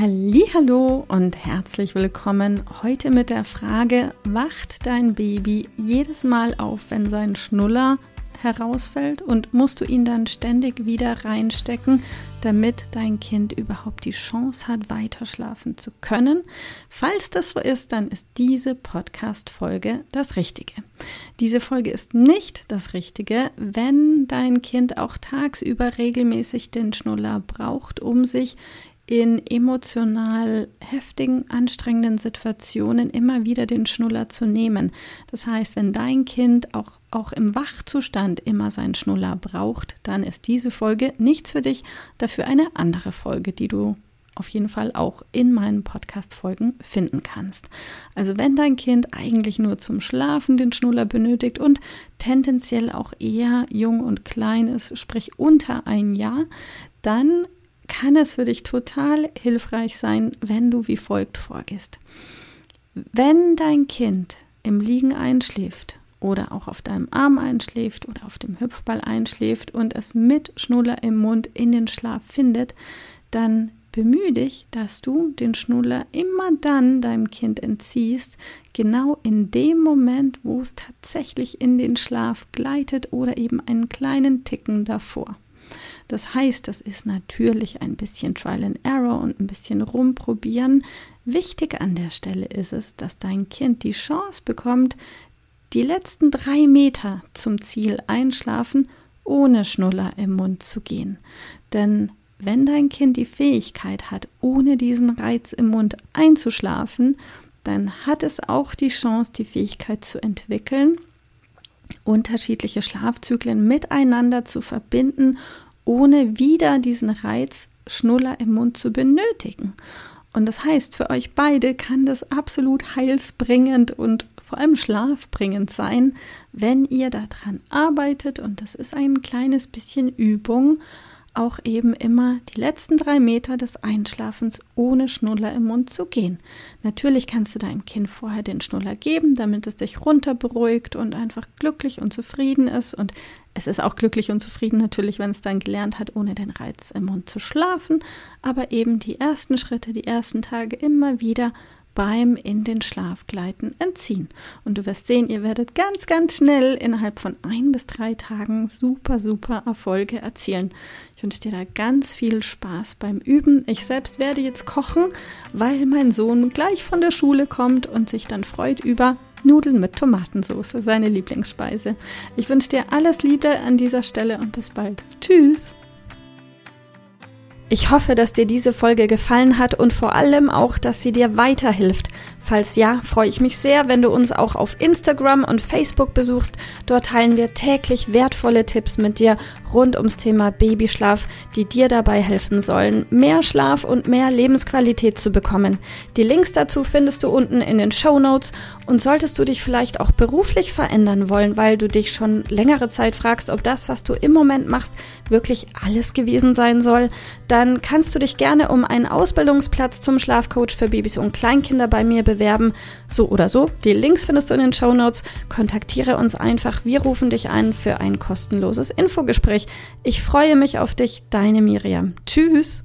Hallo und herzlich willkommen heute mit der Frage, wacht dein Baby jedes Mal auf, wenn sein Schnuller herausfällt und musst du ihn dann ständig wieder reinstecken, damit dein Kind überhaupt die Chance hat, weiter schlafen zu können? Falls das so ist, dann ist diese Podcast-Folge das Richtige. Diese Folge ist nicht das Richtige, wenn dein Kind auch tagsüber regelmäßig den Schnuller braucht, um sich in emotional heftigen, anstrengenden Situationen immer wieder den Schnuller zu nehmen. Das heißt, wenn dein Kind auch, auch im Wachzustand immer seinen Schnuller braucht, dann ist diese Folge nichts für dich, dafür eine andere Folge, die du auf jeden Fall auch in meinen Podcast-Folgen finden kannst. Also wenn dein Kind eigentlich nur zum Schlafen den Schnuller benötigt und tendenziell auch eher jung und klein ist, sprich unter ein Jahr, dann kann es für dich total hilfreich sein, wenn du wie folgt vorgehst. Wenn dein Kind im Liegen einschläft oder auch auf deinem Arm einschläft oder auf dem Hüpfball einschläft und es mit Schnuller im Mund in den Schlaf findet, dann bemühe dich, dass du den Schnuller immer dann deinem Kind entziehst, genau in dem Moment, wo es tatsächlich in den Schlaf gleitet oder eben einen kleinen Ticken davor. Das heißt, das ist natürlich ein bisschen Trial and Error und ein bisschen rumprobieren. Wichtig an der Stelle ist es, dass dein Kind die Chance bekommt, die letzten drei Meter zum Ziel einschlafen, ohne Schnuller im Mund zu gehen. Denn wenn dein Kind die Fähigkeit hat, ohne diesen Reiz im Mund einzuschlafen, dann hat es auch die Chance, die Fähigkeit zu entwickeln, unterschiedliche Schlafzyklen miteinander zu verbinden ohne wieder diesen Reiz Schnuller im Mund zu benötigen. Und das heißt, für euch beide kann das absolut heilsbringend und vor allem schlafbringend sein, wenn ihr daran arbeitet. Und das ist ein kleines bisschen Übung auch eben immer die letzten drei Meter des Einschlafens ohne Schnuller im Mund zu gehen. Natürlich kannst du deinem Kind vorher den Schnuller geben, damit es dich runter beruhigt und einfach glücklich und zufrieden ist. Und es ist auch glücklich und zufrieden natürlich, wenn es dann gelernt hat, ohne den Reiz im Mund zu schlafen. Aber eben die ersten Schritte, die ersten Tage immer wieder beim in den Schlaf gleiten entziehen. Und du wirst sehen, ihr werdet ganz, ganz schnell innerhalb von ein bis drei Tagen super, super Erfolge erzielen. Ich wünsche dir da ganz viel Spaß beim Üben. Ich selbst werde jetzt kochen, weil mein Sohn gleich von der Schule kommt und sich dann freut über Nudeln mit Tomatensauce, seine Lieblingsspeise. Ich wünsche dir alles Liebe an dieser Stelle und bis bald. Tschüss! Ich hoffe, dass dir diese Folge gefallen hat und vor allem auch, dass sie dir weiterhilft. Falls ja, freue ich mich sehr, wenn du uns auch auf Instagram und Facebook besuchst. Dort teilen wir täglich wertvolle Tipps mit dir rund ums Thema Babyschlaf, die dir dabei helfen sollen, mehr Schlaf und mehr Lebensqualität zu bekommen. Die Links dazu findest du unten in den Show Notes und solltest du dich vielleicht auch beruflich verändern wollen, weil du dich schon längere Zeit fragst, ob das, was du im Moment machst, wirklich alles gewesen sein soll, dann kannst du dich gerne um einen Ausbildungsplatz zum Schlafcoach für Babys und Kleinkinder bei mir bewerben. So oder so. Die Links findest du in den Show Notes. Kontaktiere uns einfach. Wir rufen dich ein für ein kostenloses Infogespräch. Ich freue mich auf dich, deine Miriam. Tschüss.